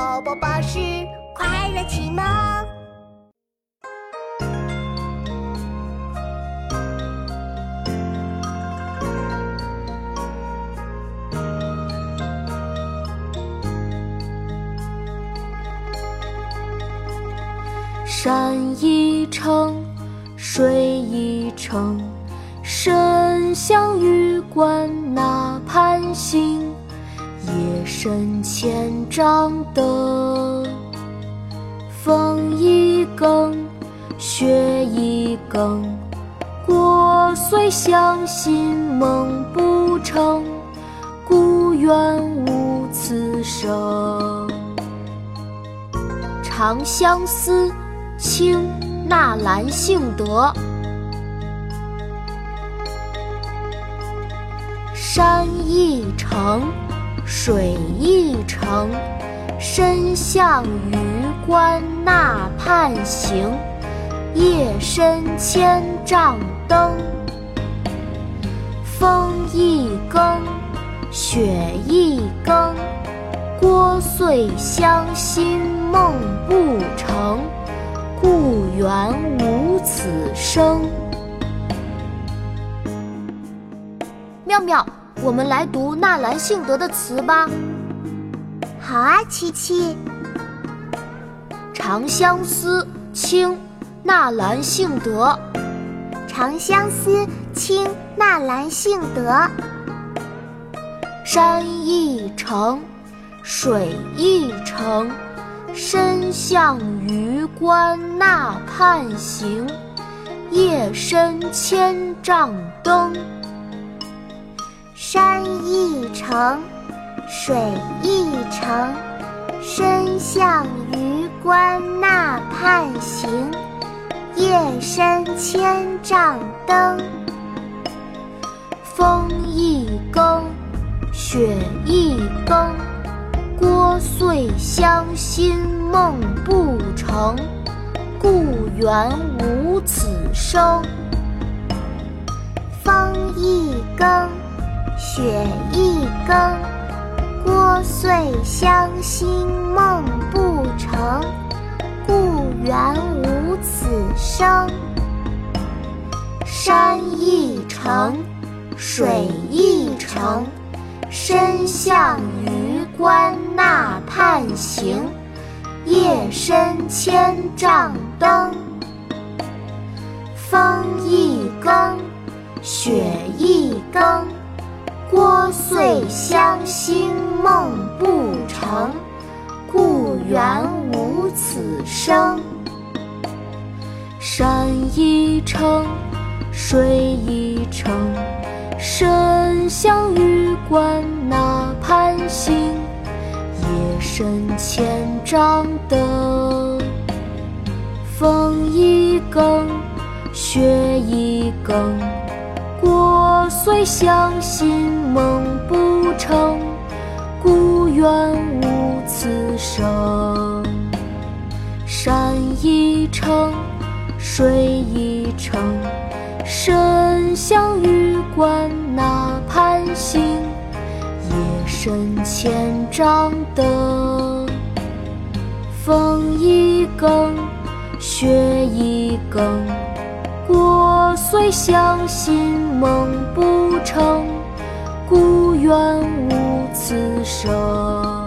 宝宝巴士快乐启蒙。山一程，水一程，身向榆关那畔行。夜深千帐灯，风一更，雪一更。过虽乡心梦不成，故园无此声。《长相思》清·纳兰性德。山一程，水一程，身向榆关那畔行。夜深千帐灯，风一更，雪一更。聒碎乡心梦不成，故园无此声。妙妙，我们来读纳兰性德的词吧。好啊，七七。《长相思》清·纳兰性德。《长相思》清·纳兰性德。山一程，水一程，身向榆关那畔行。夜深千帐灯。山一程，水一程，身向榆关那畔行。夜深千帐灯，风一更，雪一更。聒碎乡心梦不成，故园无此声。风一，雪一更。聒碎乡心梦不成，故园无此声。山一程，水一程，身向榆关那畔行。夜深千帐灯，风一更，雪一更。聒碎乡心梦不成，故园无此声。山一程，水一程，身向榆关那畔行。夜深千帐灯，风一更，雪一更。聒虽相信梦不成，故园无此声。山一程，水一程，身向榆关那畔行。夜深千帐灯，风一更，雪一更。虽相信梦不成，故园无此声。